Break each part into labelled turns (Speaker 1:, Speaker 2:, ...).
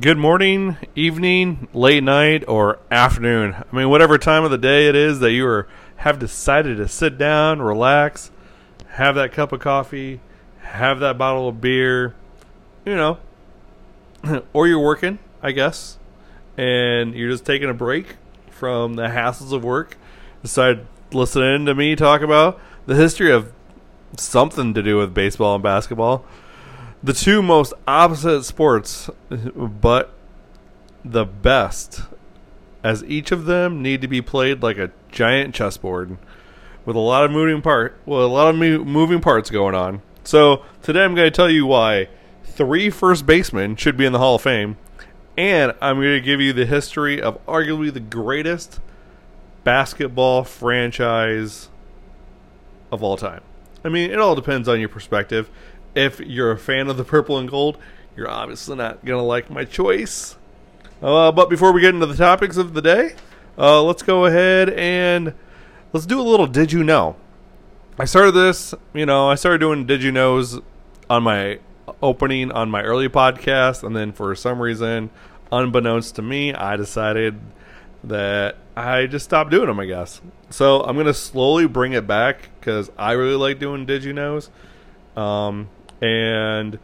Speaker 1: good morning, evening, late night, or afternoon. I mean, whatever time of the day it is that you are have decided to sit down, relax, have that cup of coffee, have that bottle of beer, you know, or you're working, I guess, and you're just taking a break from the hassles of work, decide listening to me talk about the history of something to do with baseball and basketball. The two most opposite sports, but the best, as each of them need to be played like a giant chessboard with a lot of moving part, well, a lot of mo- moving parts going on. So today I'm going to tell you why three first basemen should be in the Hall of Fame, and I'm going to give you the history of arguably the greatest basketball franchise of all time. I mean, it all depends on your perspective. If you're a fan of the purple and gold, you're obviously not going to like my choice. Uh, but before we get into the topics of the day, uh, let's go ahead and let's do a little Did You Know? I started this, you know, I started doing Did You Knows on my opening on my early podcast, and then for some reason, unbeknownst to me, I decided that I just stopped doing them, I guess. So I'm going to slowly bring it back because I really like doing Did You Knows. Um, and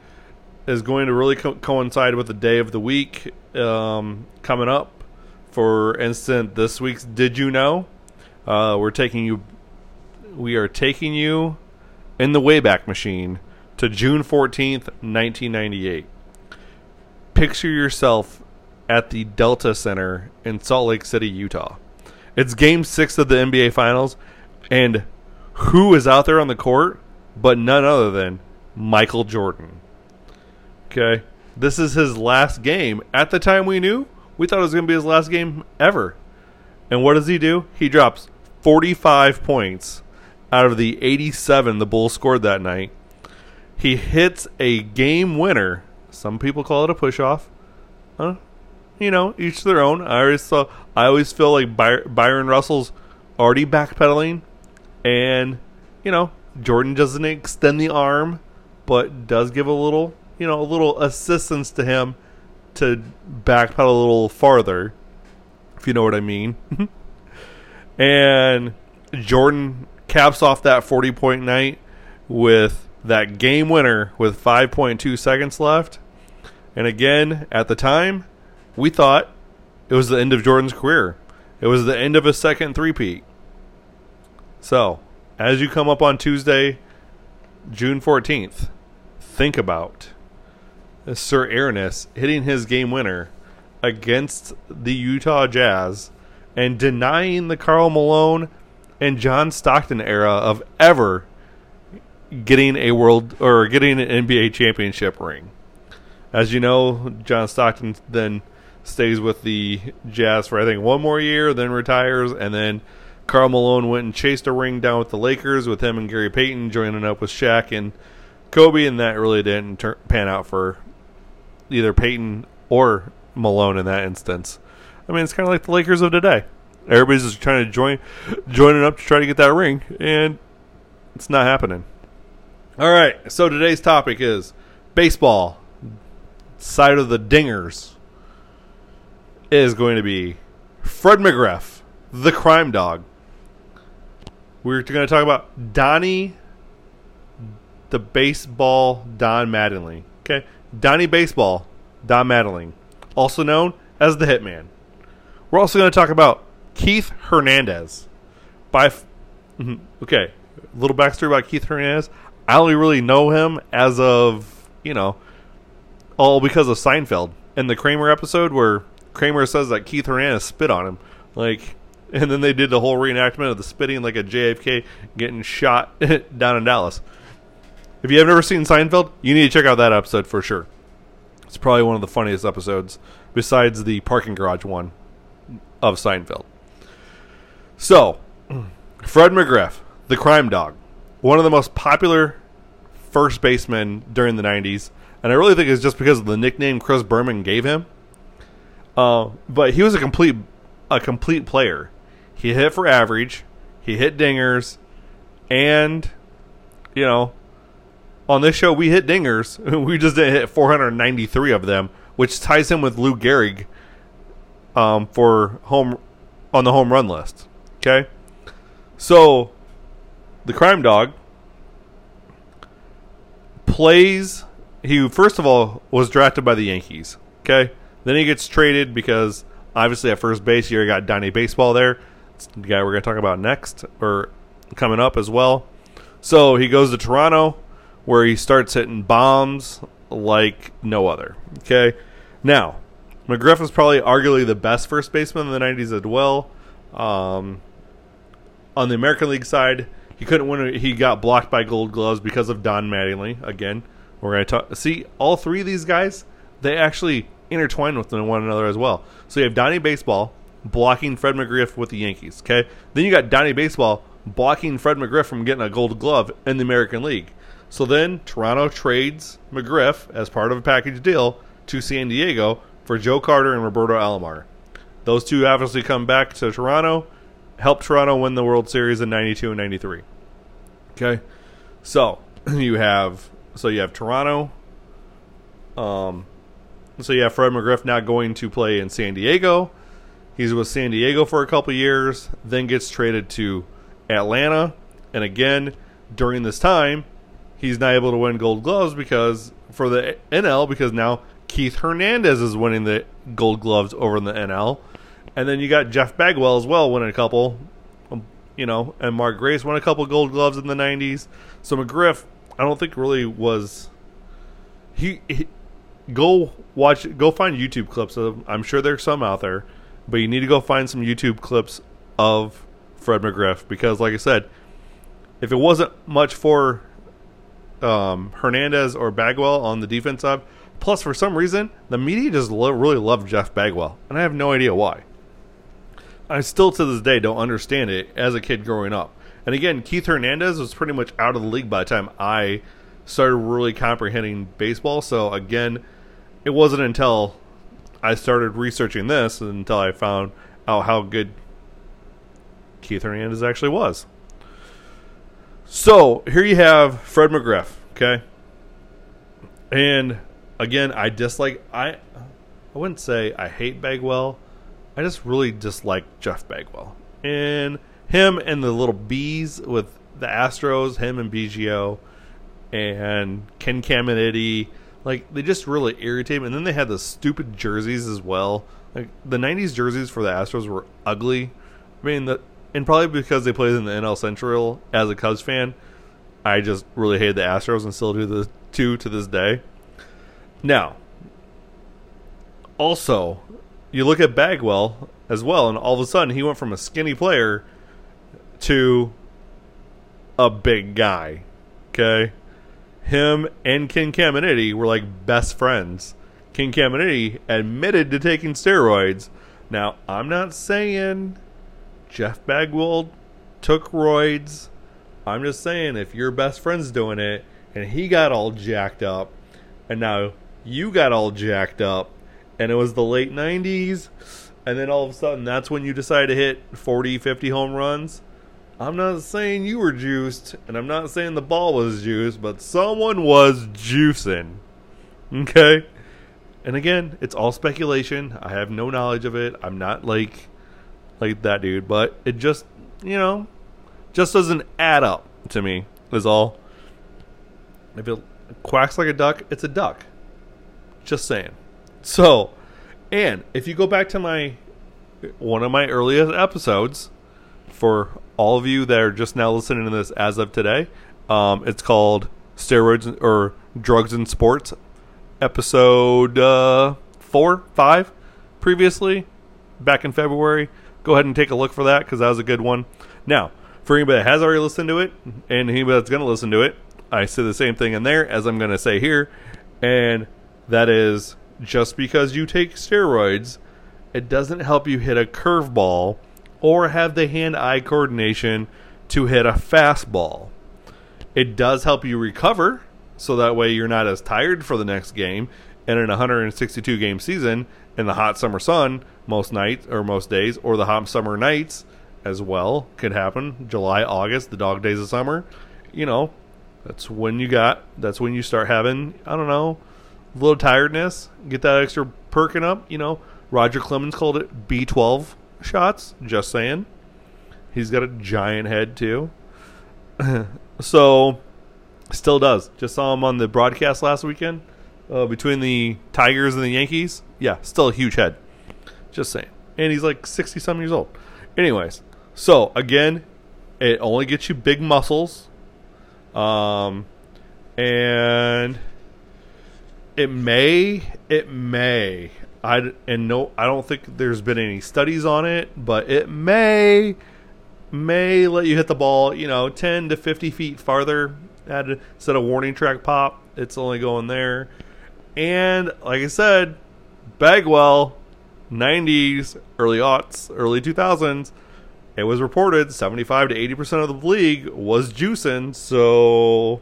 Speaker 1: is going to really co- coincide with the day of the week um, coming up. For instance, this week's Did You Know? Uh, we're taking you, we are taking you in the Wayback Machine to June 14th, 1998. Picture yourself at the Delta Center in Salt Lake City, Utah. It's game six of the NBA Finals, and who is out there on the court but none other than Michael Jordan? Okay. This is his last game. At the time we knew, we thought it was going to be his last game ever. And what does he do? He drops 45 points out of the 87 the Bulls scored that night. He hits a game winner. Some people call it a push off. Huh? You know, each their own. I always saw, I always feel like By- Byron Russell's already backpedaling, and you know Jordan doesn't extend the arm, but does give a little, you know, a little assistance to him to backpedal a little farther, if you know what I mean. and Jordan caps off that 40 point night with that game winner with 5.2 seconds left. And again, at the time, we thought it was the end of Jordan's career. It was the end of his second three-peat. So, as you come up on Tuesday, June 14th, think about Sir Airness hitting his game winner against the Utah Jazz and denying the Karl Malone and John Stockton era of ever getting a world or getting an NBA championship ring. As you know, John Stockton then stays with the Jazz for I think one more year, then retires, and then Karl Malone went and chased a ring down with the Lakers with him and Gary Payton joining up with Shaq and Kobe, and that really didn't tur- pan out for either Payton or Malone in that instance. I mean, it's kind of like the Lakers of today. Everybody's just trying to join, joining up to try to get that ring, and it's not happening. All right, so today's topic is baseball. Side of the dingers is going to be Fred McGriff, the crime dog. We're going to talk about Donnie, the baseball Don Mattingly. Okay, Donnie Baseball, Don Mattingly, also known as the Hitman. We're also going to talk about Keith Hernandez. By f- mhm, okay, little backstory about Keith Hernandez. I only really know him as of you know, all because of Seinfeld and the Kramer episode where Kramer says that Keith Hernandez spit on him, like, and then they did the whole reenactment of the spitting like a JFK getting shot down in Dallas. If you have never seen Seinfeld, you need to check out that episode for sure. It's probably one of the funniest episodes besides the parking garage one of Seinfeld. So, Fred McGriff, the crime dog, one of the most popular first basemen during the 90s, and I really think it's just because of the nickname Chris Berman gave him. Uh, but he was a complete a complete player. He hit for average, he hit dingers, and you know, on this show we hit dingers. We just hit 493 of them which ties him with Lou Gehrig um, for home on the home run list. Okay, so the crime dog plays. He first of all was drafted by the Yankees. Okay, then he gets traded because obviously at first base you got Donnie Baseball there. It's the guy we're going to talk about next or coming up as well. So he goes to Toronto where he starts hitting bombs like no other. Okay, now McGriff is probably arguably the best first baseman in the '90s as well. Um, on the American League side, he couldn't win. He got blocked by Gold Gloves because of Don Mattingly. Again, we're going to talk. See, all three of these guys, they actually intertwine with one another as well. So you have Donnie Baseball blocking Fred McGriff with the Yankees. Okay, then you got Donnie Baseball blocking Fred McGriff from getting a Gold Glove in the American League. So then Toronto trades McGriff as part of a package deal to San Diego for Joe Carter and Roberto Alomar. Those two obviously come back to Toronto, help Toronto win the World Series in 92 and 93. Okay? So, you have so you have Toronto um so you have Fred McGriff now going to play in San Diego. He's with San Diego for a couple years, then gets traded to Atlanta, and again during this time, he's not able to win Gold Gloves because for the NL because now Keith Hernandez is winning the Gold Gloves over in the NL, and then you got Jeff Bagwell as well winning a couple, um, you know, and Mark Grace won a couple Gold Gloves in the '90s. So McGriff, I don't think really was. He, he go watch, go find YouTube clips of. I'm sure there's some out there, but you need to go find some YouTube clips of Fred McGriff because, like I said, if it wasn't much for um, Hernandez or Bagwell on the defense side. Plus, for some reason, the media just lo- really loved Jeff Bagwell, and I have no idea why. I still to this day don't understand it as a kid growing up. And again, Keith Hernandez was pretty much out of the league by the time I started really comprehending baseball. So again, it wasn't until I started researching this until I found out how good Keith Hernandez actually was. So here you have Fred McGriff, okay? And again, I dislike I I wouldn't say I hate Bagwell. I just really dislike Jeff Bagwell. And him and the little bees with the Astros, him and Biggio and Ken Caminiti, like they just really irritate me. And then they had the stupid jerseys as well. Like the '90s jerseys for the Astros were ugly. I mean, the and probably because they played in the NL Central as a Cubs fan, I just really hated the Astros and still do the two to this day. Now, also, you look at Bagwell as well, and all of a sudden he went from a skinny player to a big guy. Okay, him and Ken Caminiti were like best friends. Ken Caminiti admitted to taking steroids. Now, I'm not saying Jeff Bagwell took roids. I'm just saying, if your best friend's doing it and he got all jacked up, and now you got all jacked up, and it was the late 90s, and then all of a sudden that's when you decide to hit 40, 50 home runs. I'm not saying you were juiced, and I'm not saying the ball was juiced, but someone was juicing. Okay? And again, it's all speculation. I have no knowledge of it. I'm not like like that dude, but it just, you know, just doesn't add up to me, is all. If it quacks like a duck, it's a duck. Just saying. So, and if you go back to my one of my earliest episodes, for all of you that are just now listening to this as of today, um, it's called steroids or drugs and sports, episode uh, four, five, previously, back in February go ahead and take a look for that because that was a good one. Now, for anybody that has already listened to it and anybody that's going to listen to it, I say the same thing in there as I'm going to say here, and that is just because you take steroids, it doesn't help you hit a curveball or have the hand eye coordination to hit a fastball. It does help you recover, so that way you're not as tired for the next game. And in a 162 game season, in the hot summer sun, most nights or most days, or the hot summer nights as well could happen. July, August, the dog days of summer. You know, that's when you got. That's when you start having. I don't know, a little tiredness, get that extra perking up. You know, Roger Clemens called it B12 shots. Just saying. He's got a giant head too. so, still does. Just saw him on the broadcast last weekend uh, between the Tigers and the Yankees. Yeah, still a huge head. Just saying. And he's like 60 some years old. Anyways, so again, it only gets you big muscles. Um, and it may, it may. I and no, I don't think there's been any studies on it, but it may may let you hit the ball, you know, 10 to 50 feet farther. Instead of warning track pop, it's only going there. And like I said, Bagwell, 90s, early aughts, early 2000s, it was reported 75 to 80% of the league was juicing. So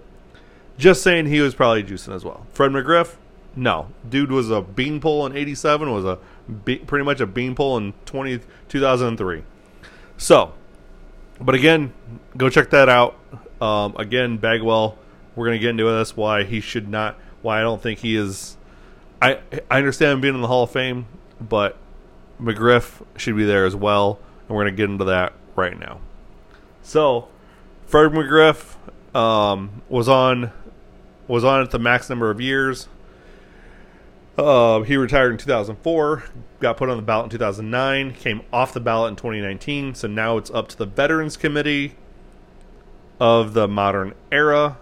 Speaker 1: just saying he was probably juicing as well. Fred McGriff, no. Dude was a beanpole in 87, was a be- pretty much a beanpole in 20, 2003. So, but again, go check that out. Um, again, Bagwell, we're going to get into this why he should not, why I don't think he is. I I understand him being in the Hall of Fame, but McGriff should be there as well, and we're going to get into that right now. So, Fred McGriff um, was on was on at the max number of years. Uh, he retired in 2004, got put on the ballot in 2009, came off the ballot in 2019. So now it's up to the Veterans Committee of the modern era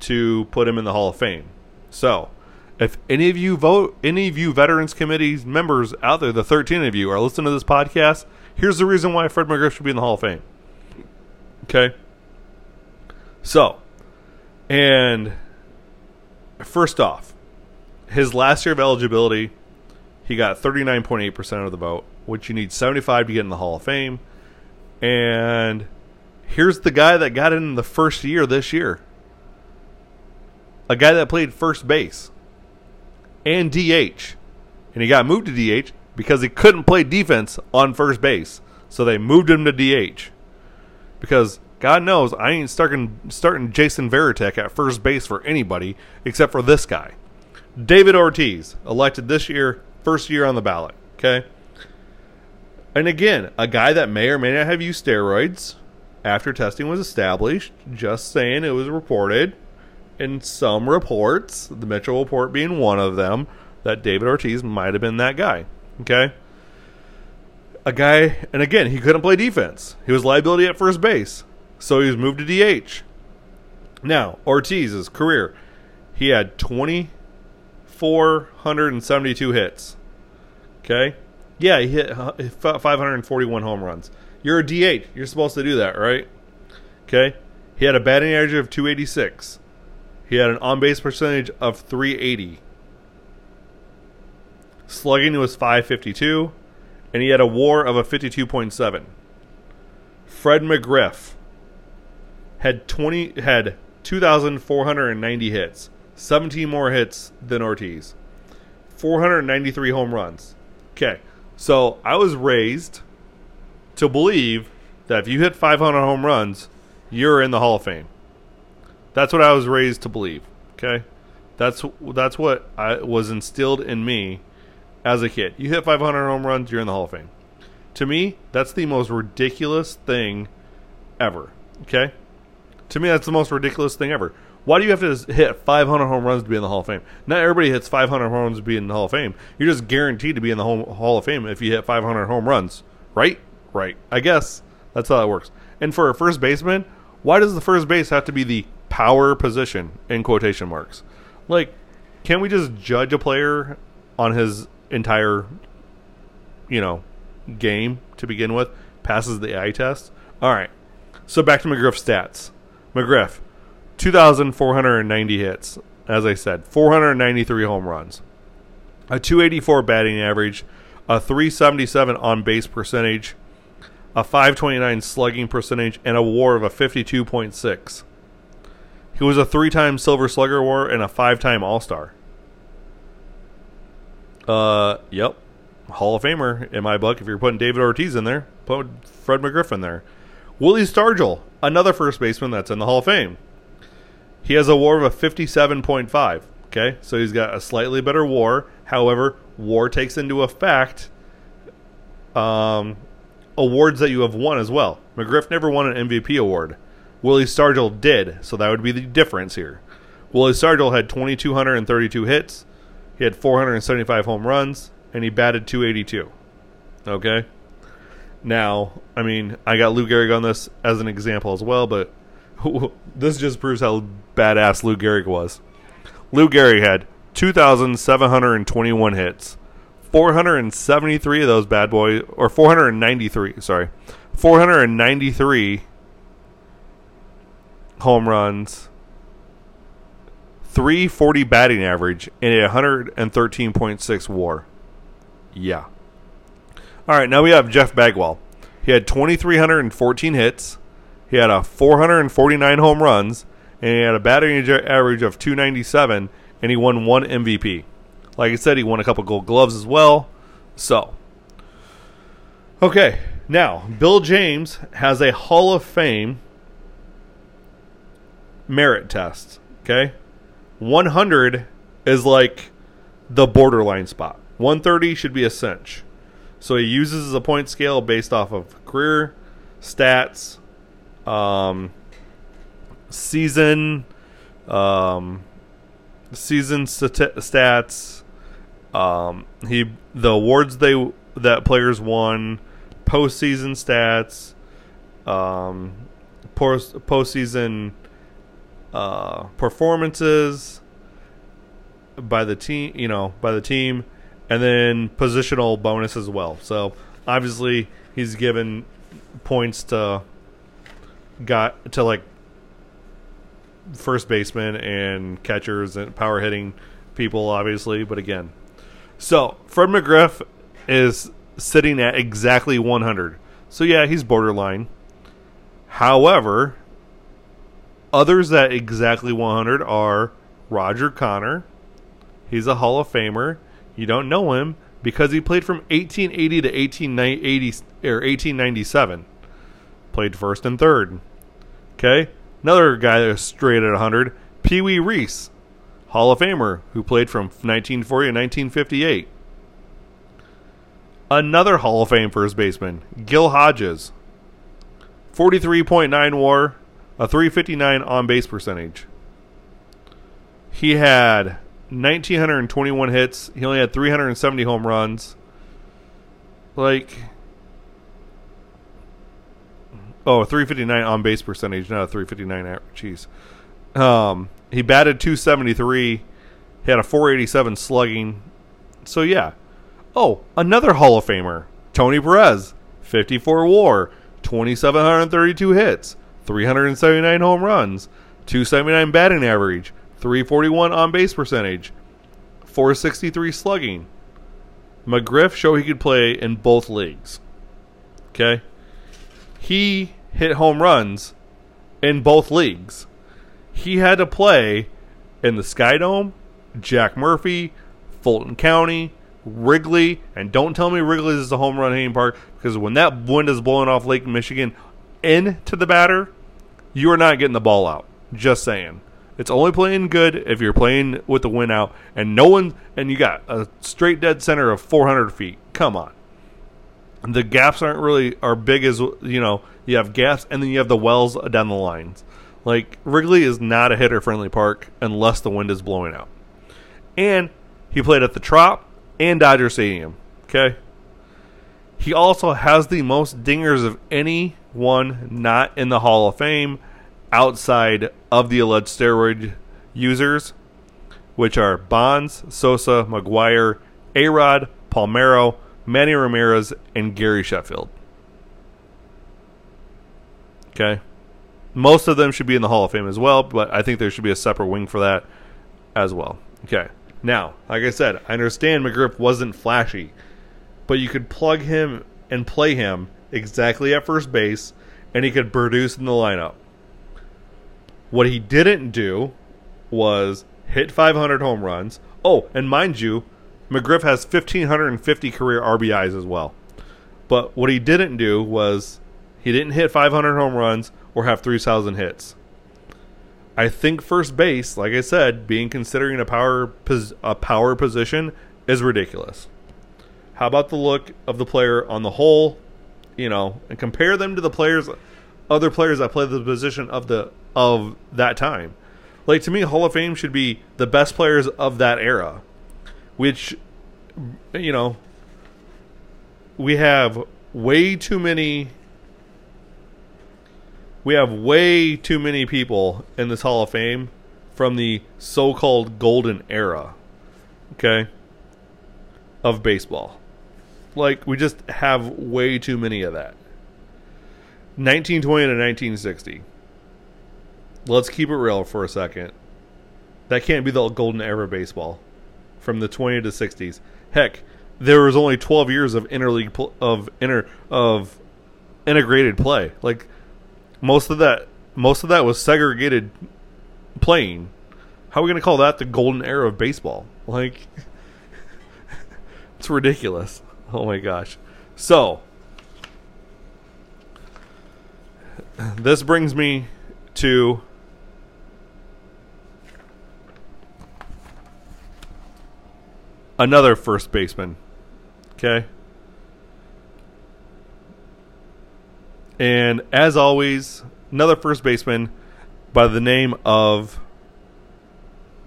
Speaker 1: to put him in the Hall of Fame. So, if any of you vote, any of you Veterans Committee members out there, the 13 of you are listening to this podcast, here's the reason why Fred McGriff should be in the Hall of Fame. Okay? So, and first off, his last year of eligibility, he got 39.8% of the vote, which you need 75 to get in the Hall of Fame. And here's the guy that got in the first year this year. A guy that played first base and DH. And he got moved to DH because he couldn't play defense on first base. So they moved him to DH. Because God knows I ain't starting starting Jason Varitek at first base for anybody except for this guy. David Ortiz, elected this year, first year on the ballot. Okay. And again, a guy that may or may not have used steroids after testing was established. Just saying it was reported in some reports, the Mitchell report being one of them, that David Ortiz might have been that guy. Okay. A guy, and again, he couldn't play defense. He was liability at first base. So he was moved to DH. Now, Ortiz's career, he had 2,472 hits. Okay? Yeah, he hit uh, 541 home runs. You're a DH. You're supposed to do that, right? Okay? He had a batting average of 286. He had an on base percentage of 380. Slugging was 552. And he had a war of a 52.7. Fred McGriff had 20 had 2490 hits, 17 more hits than Ortiz. 493 home runs. Okay. So, I was raised to believe that if you hit 500 home runs, you're in the Hall of Fame. That's what I was raised to believe. Okay? That's that's what I was instilled in me as a kid. You hit 500 home runs, you're in the Hall of Fame. To me, that's the most ridiculous thing ever. Okay? To me, that's the most ridiculous thing ever. Why do you have to hit 500 home runs to be in the Hall of Fame? Not everybody hits 500 home runs to be in the Hall of Fame. You're just guaranteed to be in the Hall of Fame if you hit 500 home runs, right? Right. I guess that's how that works. And for a first baseman, why does the first base have to be the power position in quotation marks? Like, can't we just judge a player on his entire, you know, game to begin with? Passes the eye test. All right. So back to McGriff's stats. McGriff, 2,490 hits. As I said, 493 home runs, a 284 batting average, a 377 on base percentage, a 529 slugging percentage, and a WAR of a 52.6. He was a three-time Silver Slugger Award and a five-time All-Star. Uh, yep, Hall of Famer in my book. If you're putting David Ortiz in there, put Fred McGriff in there. Willie Stargell, another first baseman that's in the Hall of Fame. He has a WAR of a 57.5. Okay, so he's got a slightly better WAR. However, WAR takes into effect um, awards that you have won as well. McGriff never won an MVP award. Willie Stargell did, so that would be the difference here. Willie Stargell had 2,232 hits, he had 475 home runs, and he batted 282. Okay? Now, I mean, I got Lou Gehrig on this as an example as well, but this just proves how badass Lou Gehrig was. Lou Gehrig had 2,721 hits. 473 of those bad boys, or 493, sorry. 493 home runs, 340 batting average, and a 113.6 war. Yeah. All right, now we have Jeff Bagwell. He had 2,314 hits. He had a 449 home runs, and he had a batting average of 297, and he won one MVP. Like I said, he won a couple Gold Gloves as well. So, okay, now Bill James has a Hall of Fame merit test. Okay, 100 is like the borderline spot. 130 should be a cinch. So he uses a point scale based off of career, stats, um, season, um, season stat- stats. Um, he the awards they that players won, postseason stats, um, post postseason uh, performances by the team. You know, by the team and then positional bonus as well. So obviously he's given points to got to like first baseman and catchers and power hitting people obviously, but again. So, Fred McGriff is sitting at exactly 100. So yeah, he's borderline. However, others that exactly 100 are Roger Connor. He's a Hall of Famer. You don't know him because he played from 1880 to 1880 or 1897. Played first and third. Okay, another guy that's straight at 100, Pee Wee Reese, Hall of Famer, who played from 1940 to 1958. Another Hall of Fame first baseman, Gil Hodges, 43.9 WAR, a 359 on base percentage. He had 1921 hits. He only had 370 home runs. Like, oh, 359 on base percentage, not a 359 average. Jeez. Um, he batted 273. He had a 487 slugging. So yeah. Oh, another Hall of Famer, Tony Perez, 54 WAR, 2,732 hits, 379 home runs, 279 batting average, 341 on base percentage, 463 slugging. McGriff showed he could play in both leagues. Okay? He hit home runs in both leagues. He had to play in the Sky Dome, Jack Murphy, Fulton County, Wrigley, and don't tell me Wrigley is a home run hitting park because when that wind is blowing off Lake Michigan into the batter, you are not getting the ball out. Just saying. It's only playing good if you're playing with the win out, and no one, and you got a straight dead center of 400 feet. Come on, the gaps aren't really are big as you know. You have gaps, and then you have the wells down the lines. Like Wrigley is not a hitter friendly park unless the wind is blowing out. And he played at the Trop and Dodger Stadium. Okay. He also has the most dingers of anyone not in the Hall of Fame outside of the alleged steroid users, which are Bonds, Sosa, McGwire, A-Rod, Palmeiro, Manny Ramirez, and Gary Sheffield. Okay. Most of them should be in the Hall of Fame as well, but I think there should be a separate wing for that as well. Okay. Now, like I said, I understand McGriff wasn't flashy, but you could plug him and play him exactly at first base, and he could produce in the lineup. What he didn't do was hit 500 home runs. Oh, and mind you, McGriff has 1,550 career RBIs as well. But what he didn't do was he didn't hit 500 home runs or have 3,000 hits. I think first base, like I said, being considering a power a power position is ridiculous. How about the look of the player on the whole, you know, and compare them to the players other players that play the position of the of that time. Like to me Hall of Fame should be the best players of that era, which you know, we have way too many we have way too many people in this Hall of Fame from the so-called golden era. Okay? Of baseball. Like we just have way too many of that. 1920 to 1960. Let's keep it real for a second. That can't be the golden era of baseball from the 20 to 60s. Heck, there was only 12 years of interleague pl- of inter of integrated play. Like most of that most of that was segregated playing. How are we going to call that the golden era of baseball? Like it's ridiculous. Oh my gosh. So, this brings me to another first baseman. Okay? And as always, another first baseman by the name of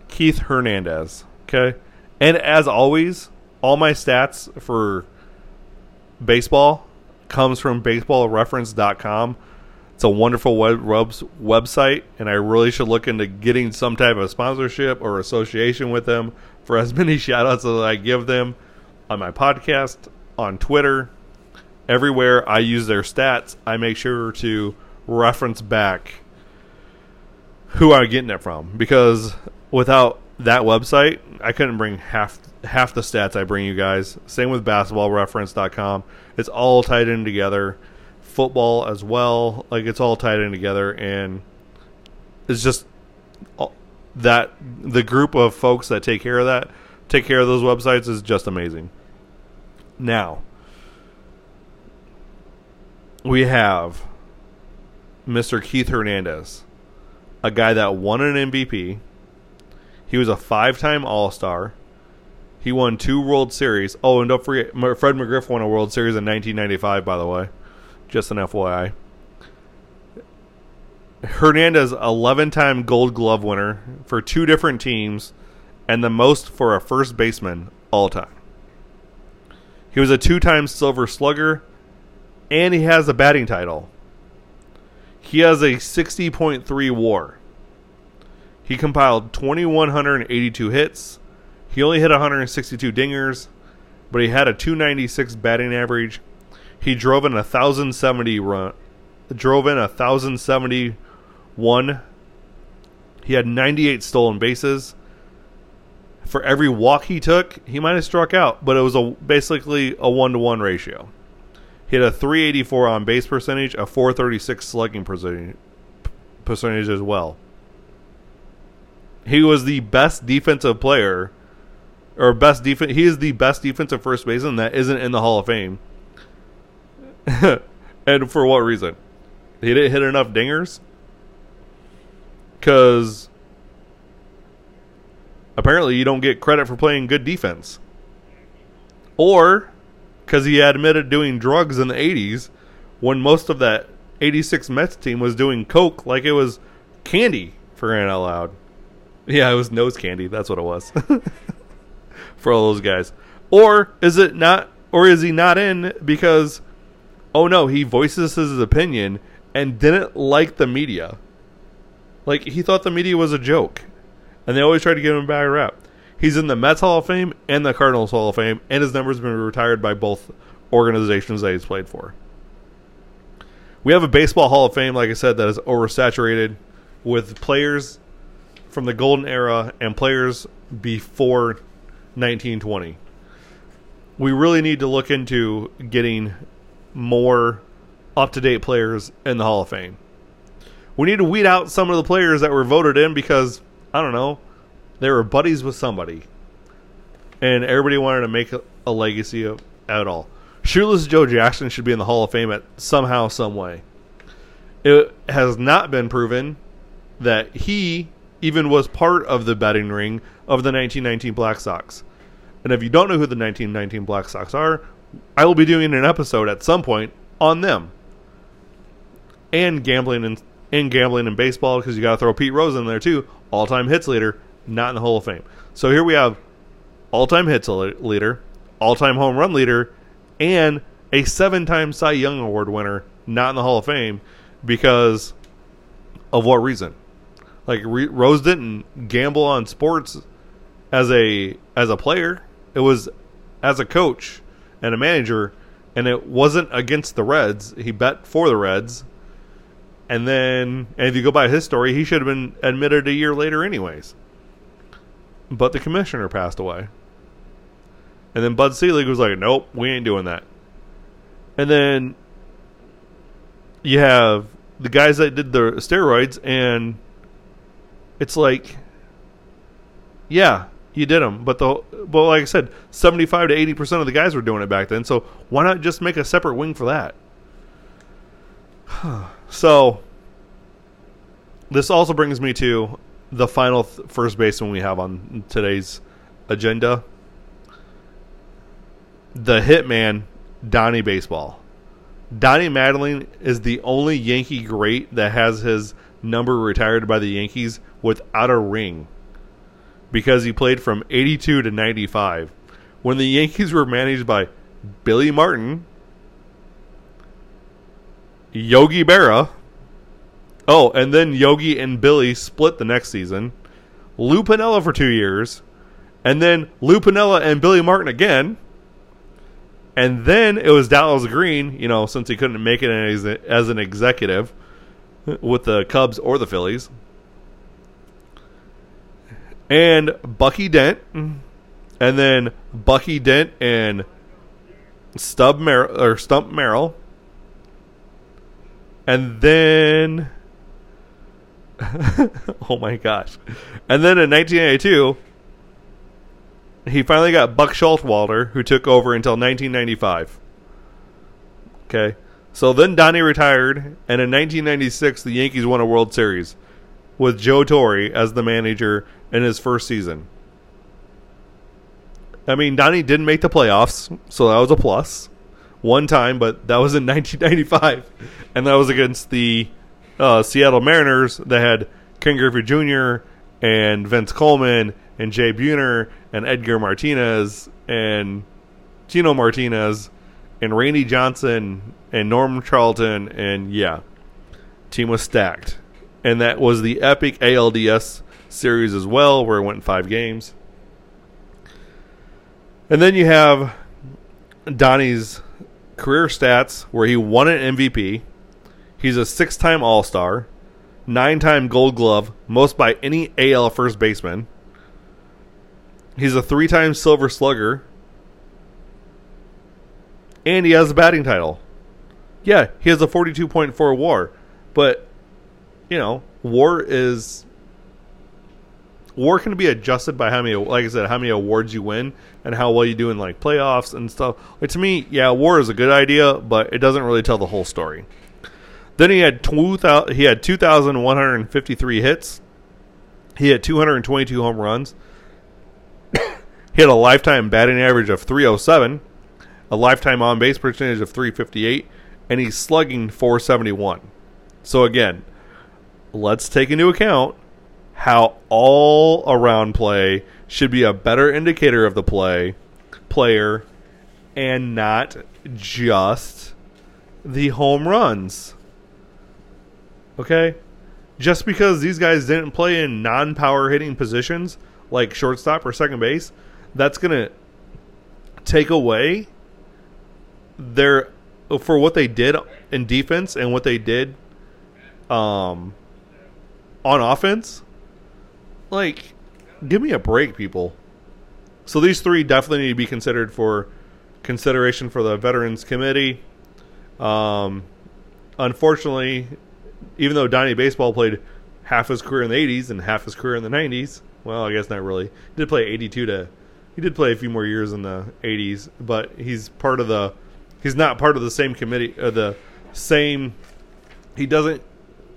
Speaker 1: Keith Hernandez. Okay? And as always, all my stats for baseball comes from baseballreference.com. It's a wonderful web website, and I really should look into getting some type of sponsorship or association with them for as many shoutouts as I give them on my podcast, on Twitter, everywhere I use their stats, I make sure to reference back who I'm getting it from because without that website, I couldn't bring half half the stats I bring you guys. Same with basketballreference.com. It's all tied in together. Football as well, like it's all tied in together and it's just that the group of folks that take care of that, take care of those websites is just amazing. Now, we have Mr. Keith Hernandez, a guy that won an MVP. He was a five time All Star. He won two World Series. Oh, and don't forget, Fred McGriff won a World Series in 1995, by the way. Just an FYI. Hernandez, 11 time Gold Glove winner for two different teams, and the most for a first baseman all time. He was a two time Silver Slugger and he has a batting title. He has a 60.3 war. He compiled 2,182 hits. He only hit 162 dingers, but he had a 296 batting average. He drove in a 1,070 run. Drove in a 1,071. He had 98 stolen bases. For every walk he took, he might have struck out, but it was a basically a one to one ratio. He had a 384 on base percentage, a 436 slugging percentage, percentage as well. He was the best defensive player, or best defense. He is the best defensive first baseman that isn't in the Hall of Fame. and for what reason? He didn't hit enough dingers. Because apparently you don't get credit for playing good defense. Or because he admitted doing drugs in the 80s when most of that 86 Mets team was doing coke like it was candy for crying out loud. Yeah, it was nose candy. That's what it was. for all those guys. Or is it not or is he not in because oh no, he voices his opinion and didn't like the media. Like he thought the media was a joke. And they always tried to give him a bad rap. He's in the Mets Hall of Fame and the Cardinals Hall of Fame, and his number's been retired by both organizations that he's played for. We have a baseball Hall of Fame, like I said, that is oversaturated with players from the golden era and players before 1920. We really need to look into getting more up to date players in the Hall of Fame. We need to weed out some of the players that were voted in because, I don't know, they were buddies with somebody, and everybody wanted to make a, legacy of at all. Shoeless Joe Jackson should be in the Hall of Fame at somehow, some way. It has not been proven that he even was part of the betting ring of the 1919 Black Sox. And if you don't know who the 1919 Black Sox are, I will be doing an episode at some point on them. And gambling and and gambling and baseball because you got to throw Pete Rose in there too, all-time hits leader, not in the Hall of Fame. So here we have all-time hits leader, all-time home run leader, and a seven-time Cy Young Award winner, not in the Hall of Fame because of what reason? Like Re- Rose didn't gamble on sports as a as a player. It was as a coach and a manager, and it wasn't against the Reds. He bet for the Reds, and then and if you go by his story, he should have been admitted a year later, anyways. But the commissioner passed away, and then Bud Selig was like, "Nope, we ain't doing that." And then you have the guys that did the steroids, and it's like, yeah, you did them, but the but like I said, seventy five to eighty percent of the guys were doing it back then. So why not just make a separate wing for that? so this also brings me to the final th- first baseman we have on today's agenda. The hitman, Donnie Baseball. Donnie Mattingly is the only Yankee great that has his number retired by the Yankees without a ring because he played from 82 to 95. When the Yankees were managed by Billy Martin, Yogi Berra, oh, and then Yogi and Billy split the next season, Lou Piniella for two years, and then Lou Piniella and Billy Martin again and then it was Dallas Green, you know, since he couldn't make it as, as an executive with the Cubs or the Phillies. And Bucky Dent. And then Bucky Dent and Stub Mer- or Stump Merrill. And then oh my gosh. And then in 1982, he finally got Buck Showalter, who took over until 1995. Okay. So then Donnie retired, and in 1996, the Yankees won a World Series with Joe Torre as the manager in his first season. I mean, Donnie didn't make the playoffs, so that was a plus. One time, but that was in 1995, and that was against the uh, Seattle Mariners that had Ken Griffey Jr. and Vince Coleman and Jay Buhner and Edgar Martinez and Tino Martinez and Randy Johnson and Norm Charlton and yeah, team was stacked. And that was the epic ALDS series as well, where it went in five games. And then you have Donnie's career stats, where he won an MVP. He's a six-time All-Star, nine-time Gold Glove, most by any AL first baseman. He's a three time Silver Slugger. And he has a batting title. Yeah, he has a 42.4 war. But, you know, war is. War can be adjusted by how many, like I said, how many awards you win and how well you do in like playoffs and stuff. Like to me, yeah, war is a good idea, but it doesn't really tell the whole story. Then he had two thousand. He had two thousand one hundred fifty-three hits. He had two hundred twenty-two home runs. He had a lifetime batting average of 307, a lifetime on base percentage of 358, and he's slugging 471. So again, let's take into account how all around play should be a better indicator of the play player and not just the home runs. Okay? Just because these guys didn't play in non power hitting positions like shortstop or second base that's going to take away their for what they did in defense and what they did um on offense like give me a break people. So these three definitely need to be considered for consideration for the veterans committee. Um unfortunately even though Donnie Baseball played half his career in the 80s and half his career in the 90s well I guess not really. He did play 82 to he did play a few more years in the 80s, but he's part of the he's not part of the same committee uh, the same he doesn't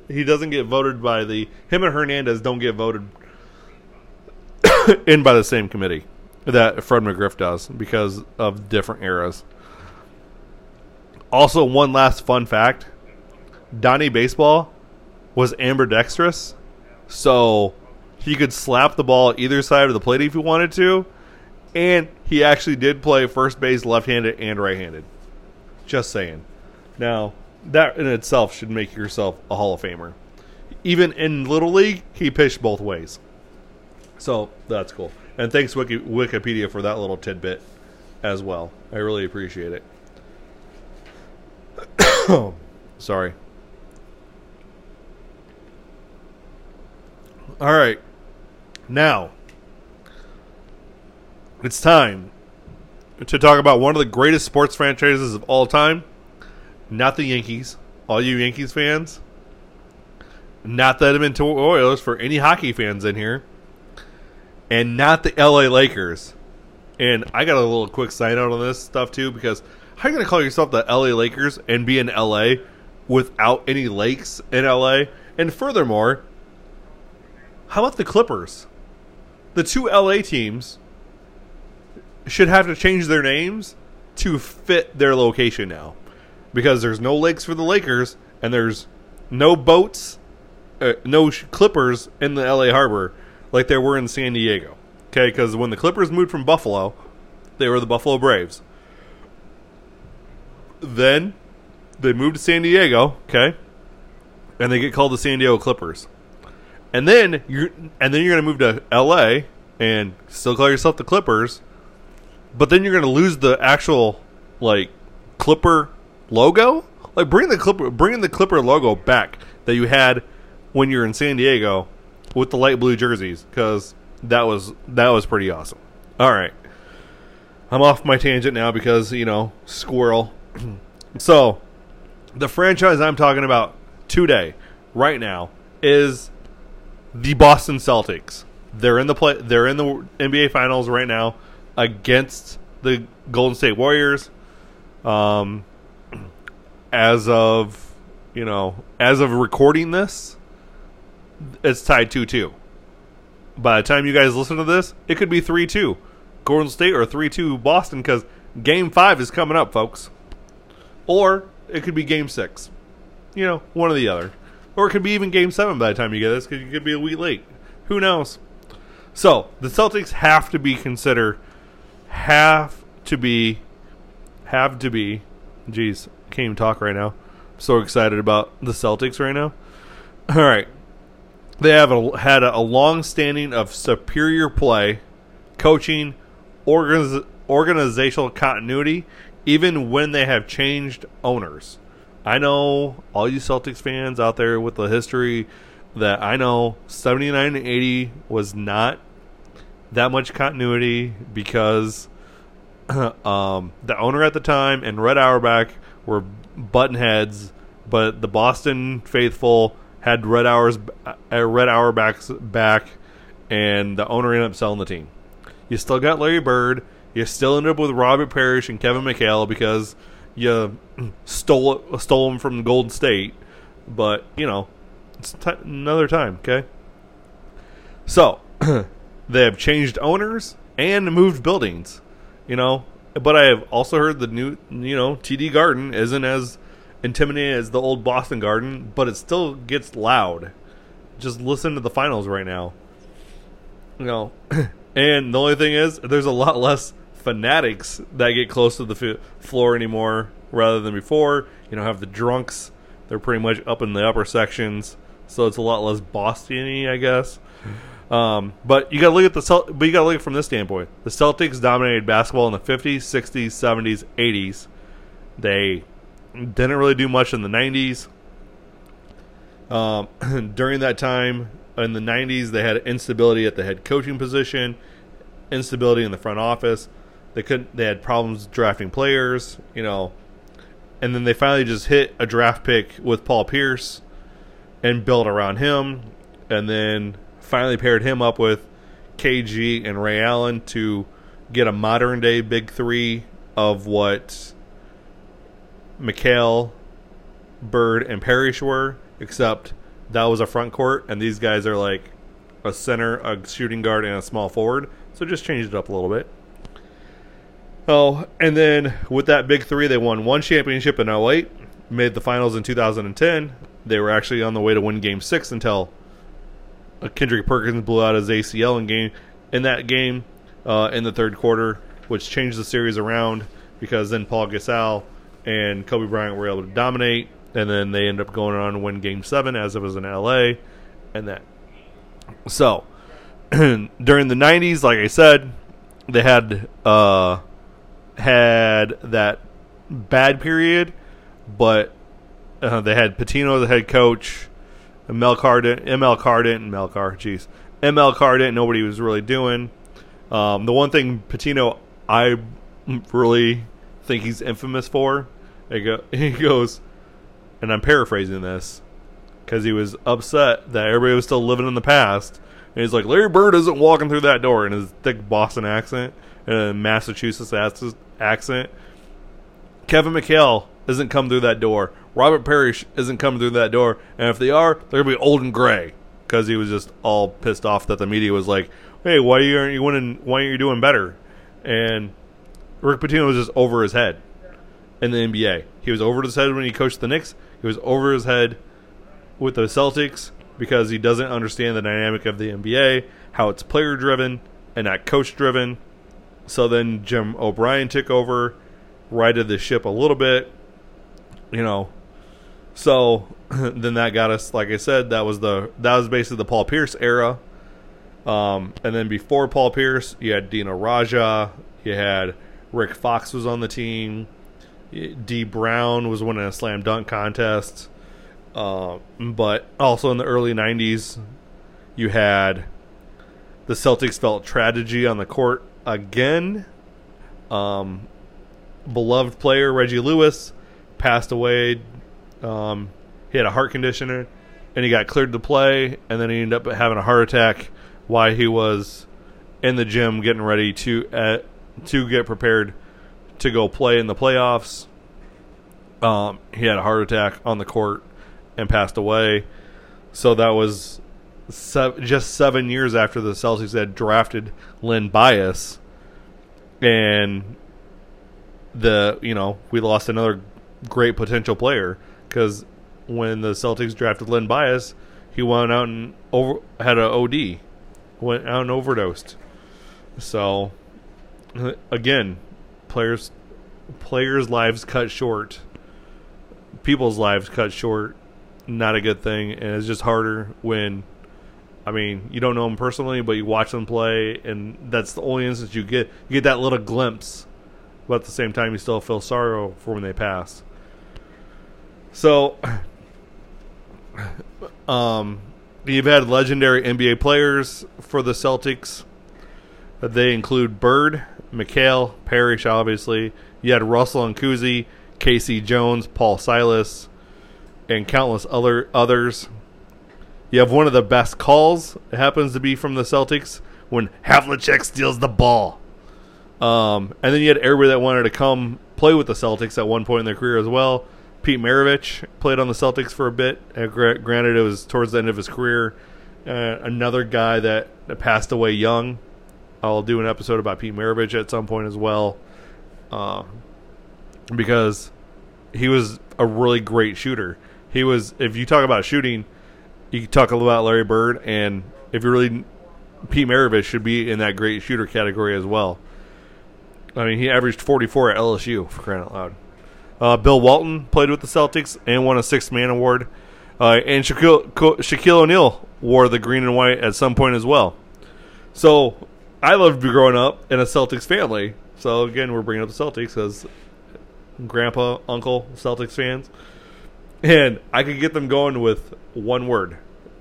Speaker 1: he doesn't get voted by the him and Hernandez don't get voted in by the same committee that Fred McGriff does because of different eras. Also, one last fun fact: Donnie Baseball was ambidextrous, so he could slap the ball either side of the plate if he wanted to, and he actually did play first base left-handed and right-handed. Just saying. Now, that in itself should make yourself a Hall of Famer. Even in Little League, he pitched both ways. So that's cool. And thanks Wiki- Wikipedia for that little tidbit as well. I really appreciate it. Sorry. All right. Now, it's time to talk about one of the greatest sports franchises of all time. Not the Yankees. All you Yankees fans. Not the Edmonton Oilers for any hockey fans in here. And not the LA Lakers. And I got a little quick sign out on this stuff too because how are you going to call yourself the LA Lakers and be in LA without any lakes in LA? And furthermore, how about the Clippers? The two LA teams should have to change their names to fit their location now because there's no lakes for the Lakers and there's no boats, uh, no sh- Clippers in the LA harbor like there were in San Diego. Okay, because when the Clippers moved from Buffalo, they were the Buffalo Braves. Then they moved to San Diego, okay, and they get called the San Diego Clippers. And then you're and then you're to move to L.A. and still call yourself the Clippers, but then you're to lose the actual like Clipper logo. Like bring the Clipper, bring the Clipper logo back that you had when you were in San Diego with the light blue jerseys because that was that was pretty awesome. All right, I'm off my tangent now because you know squirrel. so the franchise I'm talking about today, right now, is the Boston Celtics. They're in the play. They're in the NBA Finals right now against the Golden State Warriors. Um, as of you know, as of recording this, it's tied two two. By the time you guys listen to this, it could be three two, Golden State or three two Boston because Game Five is coming up, folks. Or it could be Game Six. You know, one or the other. Or it could be even Game Seven by the time you get this because you could be a week late. Who knows? So the Celtics have to be considered, have to be, have to be. Jeez, can't even talk right now. So excited about the Celtics right now. All right, they have a, had a, long standing of superior play, coaching, organiz, organizational continuity, even when they have changed owners. I know all you Celtics fans out there with the history that I know 79 and 80 was not that much continuity because um, the owner at the time and Red Auerbach were button heads, but the Boston faithful had Red Hours uh, Red Auerbach's back, and the owner ended up selling the team. You still got Larry Bird. You still ended up with Robert Parish and Kevin McHale because you stole stole them from Golden State. But you know, it's t- another time. Okay. So they have changed owners and moved buildings. You know, but I have also heard the new, you know, TD Garden isn't as intimidating as the old Boston Garden, but it still gets loud. Just listen to the finals right now. You know, and the only thing is, there's a lot less fanatics that get close to the f- floor anymore rather than before. You know, have the drunks; they're pretty much up in the upper sections, so it's a lot less Bostony, I guess. Um, but you got to look at the Celt- but you got to look at it from this standpoint. The Celtics dominated basketball in the 50s, 60s, 70s, 80s. They didn't really do much in the 90s. Um, during that time in the 90s, they had instability at the head coaching position, instability in the front office. They couldn't. They had problems drafting players, you know, and then they finally just hit a draft pick with Paul Pierce and built around him, and then finally paired him up with KG and Ray Allen to get a modern day big three of what McHale, Bird, and Parish were, except that was a front court, and these guys are like a center, a shooting guard, and a small forward. So just changed it up a little bit. Oh, and then with that big three, they won one championship in 08, made the finals in 2010. They were actually on the way to win Game Six until Kendrick Perkins blew out his ACL in game in that game uh, in the third quarter, which changed the series around because then Paul Gasol and Kobe Bryant were able to dominate, and then they end up going on to win Game Seven as it was in LA, and that. So during the '90s, like I said, they had uh, had that bad period, but uh, they had Pitino, the head coach, Mel Cardin, ML Cardin, and Mel Car, jeez, ML. Nobody was really doing. Um, the one thing Pitino I really think he's infamous for, he, go, he goes, and I'm paraphrasing this because he was upset that everybody was still living in the past. And he's like, Larry Bird isn't walking through that door in his thick Boston accent and a Massachusetts accent. Kevin McHale isn't come through that door. Robert Parish isn't coming through that door. And if they are, they're gonna be old and gray because he was just all pissed off that the media was like, "Hey, why aren't you winning? Why aren't you doing better?" And Rick Pitino was just over his head in the NBA. He was over his head when he coached the Knicks. He was over his head with the Celtics because he doesn't understand the dynamic of the NBA, how it's player driven and not coach driven. So then Jim O'Brien took over, righted the ship a little bit, you know. So then that got us, like I said, that was the that was basically the Paul Pierce era. Um, and then before Paul Pierce, you had Dino Radja, you had Rick Fox was on the team, Dee Brown was winning a slam dunk contest. Uh, but also in the early '90s, you had the Celtics felt tragedy on the court again. Um, beloved player Reggie Lewis passed away. Um, he had a heart condition and he got cleared to play, and then he ended up having a heart attack while he was in the gym getting ready to uh, to get prepared to go play in the playoffs. Um, he had a heart attack on the court and passed away. So that was just seven years after the Celtics had drafted Len Bias, and the you know we lost another great potential player because when the Celtics drafted Len Bias, he went out and over had a OD, went out and overdosed. So again, players players' lives cut short, people's lives cut short. Not a good thing, and it's just harder when I mean, you don't know them personally, but you watch them play, and that's the only instance you get. You get that little glimpse, but at the same time, you still feel sorrow for when they pass. So, um, you've had legendary NBA players for the Celtics. They include Bird, McHale, Parish, obviously. You had Russell and Cousy, K.C. Jones, Paul Silas, and countless other others. You have one of the best calls. It happens to be from the Celtics when Havlicek steals the ball. Um, and then you had everybody that wanted to come play with the Celtics at one point in their career as well. Pete Maravich played on the Celtics for a bit. Uh, granted, it was towards the end of his career. Uh, another guy that, passed away young. I'll do an episode about Pete Maravich at some point as well, uh, because he was a really great shooter. He was, if you talk about shooting, you talk about Larry Bird, and if you really, Pete Maravich should be in that great shooter category as well. I mean, he averaged 44 at LSU for crying out loud. Uh, Bill Walton played with the Celtics and won a sixth man award. Uh, and Shaquille, Shaquille O'Neal wore the green and white at some point as well. So I loved growing up in a Celtics family. So again, we're bringing up the Celtics as grandpa, uncle, Celtics fans. And I could get them going with one word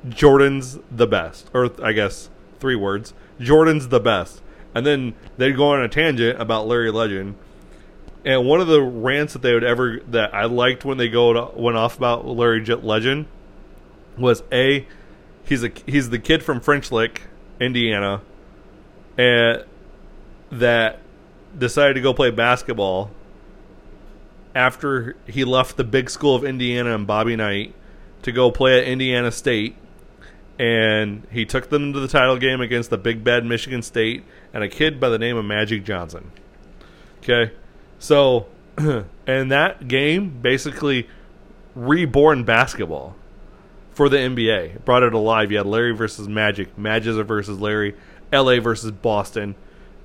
Speaker 1: Jordan's the best. Or I guess three words Jordan's the best. And then they'd go on a tangent about Larry Legend and one of the rants that they would ever that I liked when they go to, went off about Larry Legend was a he's a he's the kid from French Lick, Indiana, and that decided to go play basketball after he left the big school of Indiana and Bobby Knight to go play at Indiana State, and he took them to the title game against the big bad Michigan State and a kid by the name of Magic Johnson. Okay, so and that game basically reborn basketball for the NBA. Brought it alive. You had Larry versus Magic, Magic versus Larry, LA versus Boston.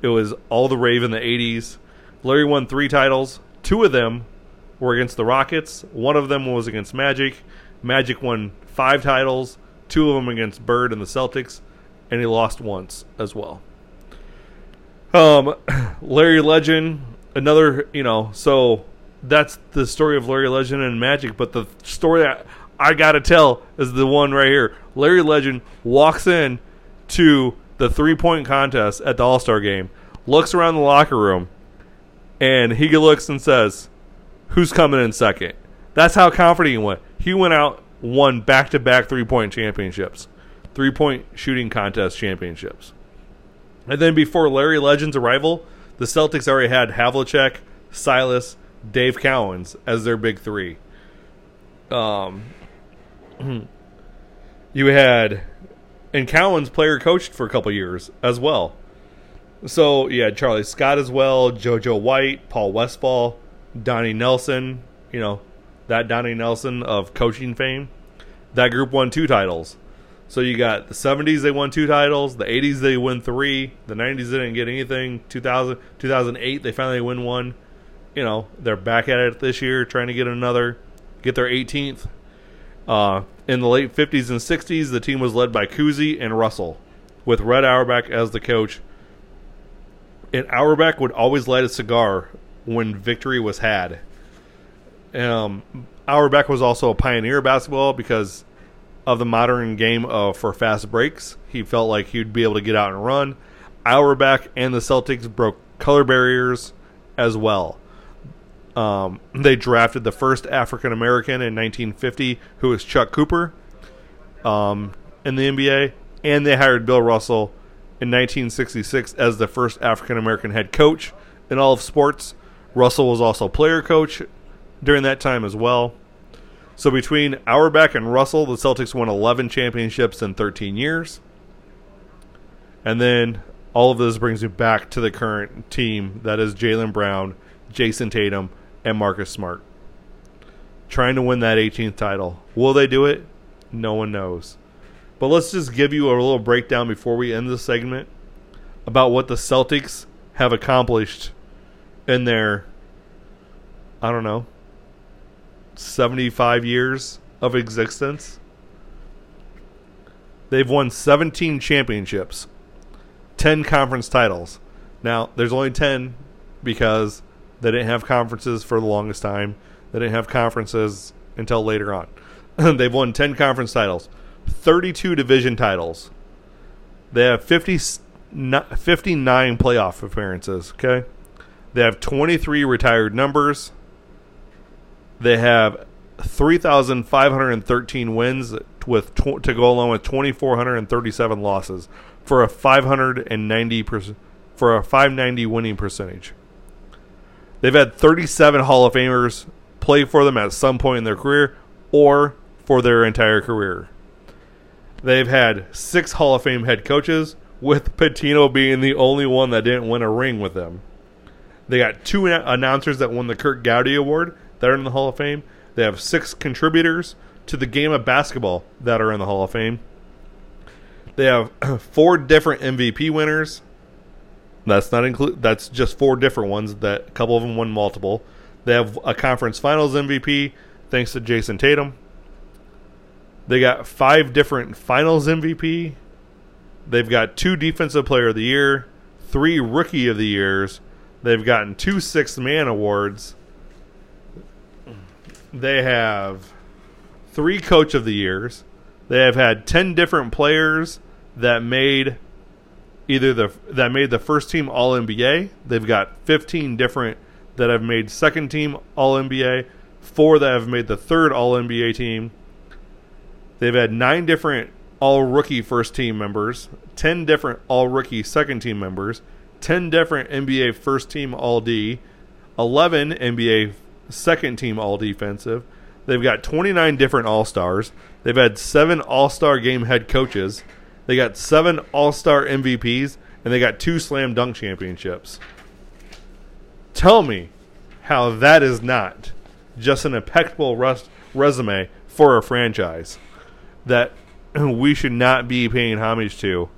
Speaker 1: It was all the rave in the 80s. Larry won three titles. Two of them were against the Rockets. One of them was against Magic. Magic won five titles, two of them against Bird and the Celtics, and he lost once as well. Um, Larry Legend, another, you know, so that's the story of Larry Legend and Magic, but the story that I got to tell is the one right here. Larry Legend walks in to the three point contest at the All Star game, looks around the locker room, and he looks and says, Who's coming in second? That's how confident he went. He went out, won back to back three point championships, three point shooting contest championships. And then before Larry Legend's arrival, the Celtics already had Havlicek, Silas, Dave Cowens as their big three. Um, you had, and Cowens player coached for a couple years as well. So yeah, Charlie Scott as well, JoJo White, Paul Westphal, Donnie Nelson. You know that Donnie Nelson of coaching fame. That group won two titles. So you got the 70s, they won two titles. The 80s, they win three. The 90s, they didn't get anything. 2000, 2008, they finally win one. You know, they're back at it this year, trying to get another, get their 18th. Uh, in the late 50s and 60s, the team was led by Cousy and Russell, with Red Auerbach as the coach. And Auerbach would always light a cigar when victory was had. Um, Auerbach was also a pioneer of basketball because of the modern game of for fast breaks. He felt like he'd be able to get out and run. Auerbach and the Celtics broke color barriers as well. Um, they drafted the first African American in 1950, who was Chuck Cooper, um, in the NBA, and they hired Bill Russell in 1966 as the first African American head coach in all of sports. Russell was also player coach during that time as well. So between Auerbach and Russell, the Celtics won 11 championships in 13 years. And then all of this brings me back to the current team that is Jaylen Brown, Jayson Tatum, and Marcus Smart. Trying to win that 18th title. Will they do it? No one knows. But let's just give you a little breakdown before we end this segment about what the Celtics have accomplished in their, I don't know, 75 years of existence. They've won 17 championships, 10 conference titles. Now, there's only 10 because they didn't have conferences for the longest time. They didn't have conferences until later on. They've won 10 conference titles, 32 division titles. They have 50, 59 playoff appearances, okay? They have 23 retired numbers. They have 3,513 wins with to go along with 2,437 losses for a 590 per- for a 590 winning percentage. They've had 37 Hall of Famers play for them at some point in their career or for their entire career. They've had six Hall of Fame head coaches, with Pitino being the only one that didn't win a ring with them. They got two announcers that won the Curt Gowdy Award that are in the Hall of Fame. They have six contributors to the game of basketball that are in the Hall of Fame. They have four different MVP winners. That's not include. That's just four different ones. That a couple of them won multiple. They have a conference finals MVP thanks to Jayson Tatum. They got five different finals MVP. They've got two defensive player of the year, three rookie of the years. They've gotten two sixth man awards. They have three coach of the years. They have had 10 different players that made either the that made the first team all NBA. They've got 15 different that have made second team all NBA, four that have made the third all NBA team. They've had nine different all rookie first team members, 10 different all rookie second team members, 10 different NBA first team all D, 11 NBA second team all defensive. They've got 29 different All Stars. They've had seven All Star game head coaches. They got seven All Star MVPs, and they got two Slam Dunk championships. Tell me how that is not just an impeccable res- resume for a franchise that we should not be paying homage to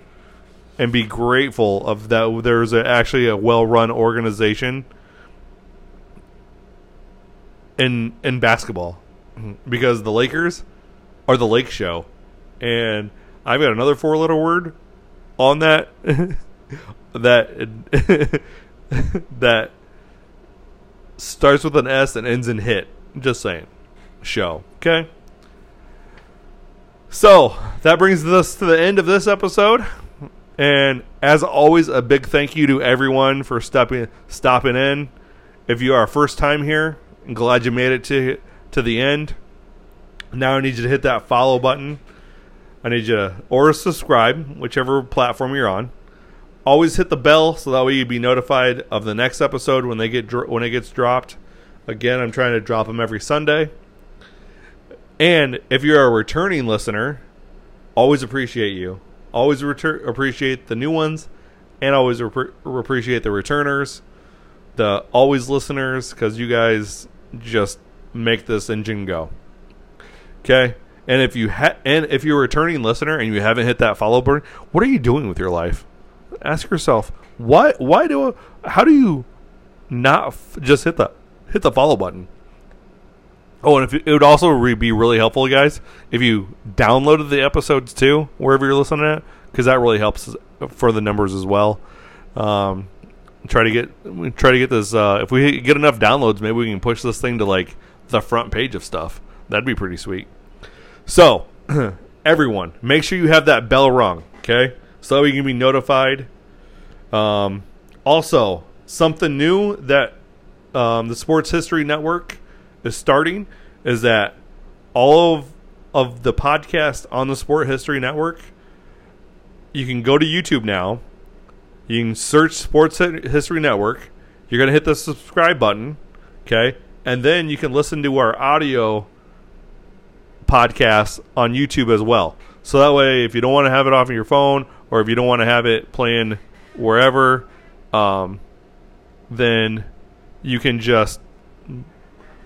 Speaker 1: and be grateful of that there's a, actually a well-run organization in in basketball because the Lakers are the Lake Show, and I've got another four-letter word on that that that starts with an S and ends in hit. Just saying, show. Okay. So that brings us to the end of this episode. And as always, a big thank you to everyone for stopping stopping in. If you are first time here, I'm glad you made it to to the end. Now I need you to hit that follow button. I need you to, or subscribe, whichever platform you're on. Always hit the bell so that way you'd be notified of the next episode when they get when it gets dropped. Again, I'm trying to drop them every Sunday. And if you're a returning listener, always appreciate you always retur- appreciate the new ones and always rep- appreciate the returners, the always listeners, because you guys just make this engine go. Okay, and if you ha- and if you're a returning listener and you haven't hit that follow button, what are you doing with your life? Ask yourself why. Why do? How do you not f- just hit the hit the follow button? Oh, and if it would also re- be really helpful, guys, if you downloaded the episodes too, wherever you're listening at, because that really helps for the numbers as well. Um, try to get try to get this. Uh, if we get enough downloads, maybe we can push this thing to like the front page of stuff. That'd be pretty sweet. So, everyone, make sure you have that bell rung, okay? So you can be notified. Um, also, something new that um, the Sports History Network is starting is that all of of the podcast on the Sport History Network, you can go to YouTube now. You can search Sports History Network. You're going to hit the subscribe button, okay? And then you can listen to our audio podcast on YouTube as well. So that way, if you don't want to have it off of your phone or if you don't want to have it playing wherever, um, then you can just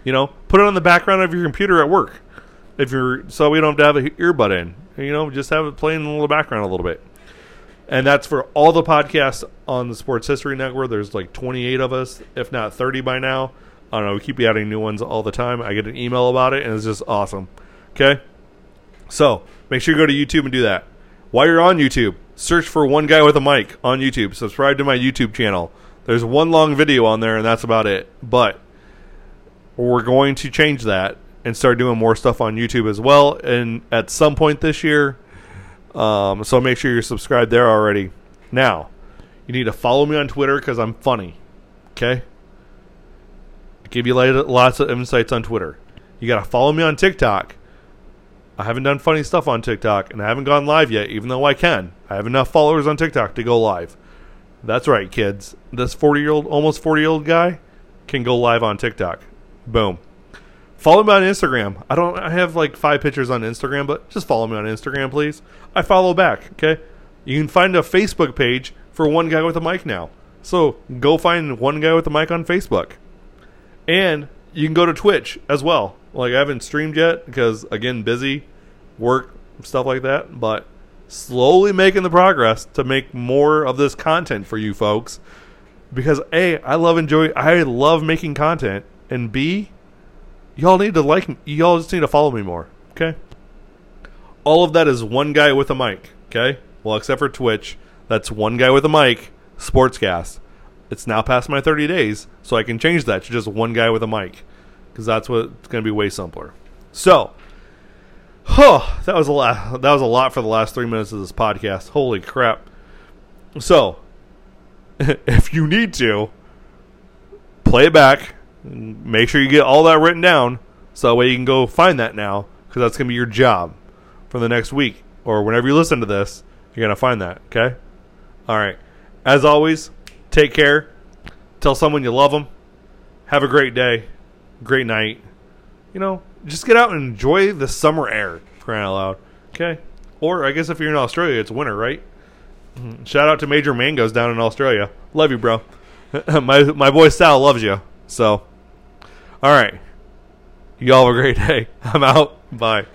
Speaker 1: you know, put it on the background of your computer at work. If you're so we don't have to have an earbud in. You know, just have it playing in the background a little bit. And that's for all the podcasts on the Sports History Network. There's like 28 of us, if not 30 by now. I don't know. We keep adding new ones all the time. I get an email about it, and it's just awesome. Okay? So make sure you go to YouTube and do that. While you're on YouTube, search for One Guy with a Mic on YouTube. Subscribe to my YouTube channel. There's one long video on there, and that's about it. But we're going to change that and start doing more stuff on YouTube as well. And at some point this year, um, so make sure you're subscribed there already. Now, you need to follow me on Twitter because I'm funny. Okay, I give you lots of insights on Twitter. You got to follow me on TikTok. I haven't done funny stuff on TikTok, and I haven't gone live yet, even though I can. I have enough followers on TikTok to go live. That's right, kids. This 40 year old, almost 40 year old guy can go live on TikTok. Boom. Follow me on Instagram. I don't I have like five pictures on Instagram, but just follow me on Instagram, please. I follow back, okay? You can find a Facebook page for one guy with a mic now. So go find one guy with a mic on Facebook. And you can go to Twitch as well. Like I haven't streamed yet because again, busy, work, stuff like that, but slowly making the progress to make more of this content for you folks. Because A, I love enjoy I love making content and B, y'all need to like y'all just need to follow me more. Okay. All of that is one guy with a mic. Okay. Well, except for Twitch, that's one guy with a mic. Sportscast. It's now past my 30 days, so I can change that to just one guy with a mic, because that's what's going to be way simpler. So, huh, that was a lot. That was a lot for the last three minutes of this podcast. Holy crap! So, if you need to, play it back make sure you get all that written down so that way you can go find that now because that's going to be your job for the next week or whenever you listen to this you're going to find that okay all right as always take care tell someone you love them have a great day great night you know, just get out and enjoy the summer air. Crying out loud. Okay. Or I guess if you're in Australia, it's winter, right? Mhm. Shout out to Major Mangoes down in Australia. Love you, bro. my my boy Sal loves you. So, all right. Y'all have a great day. I'm out. Bye.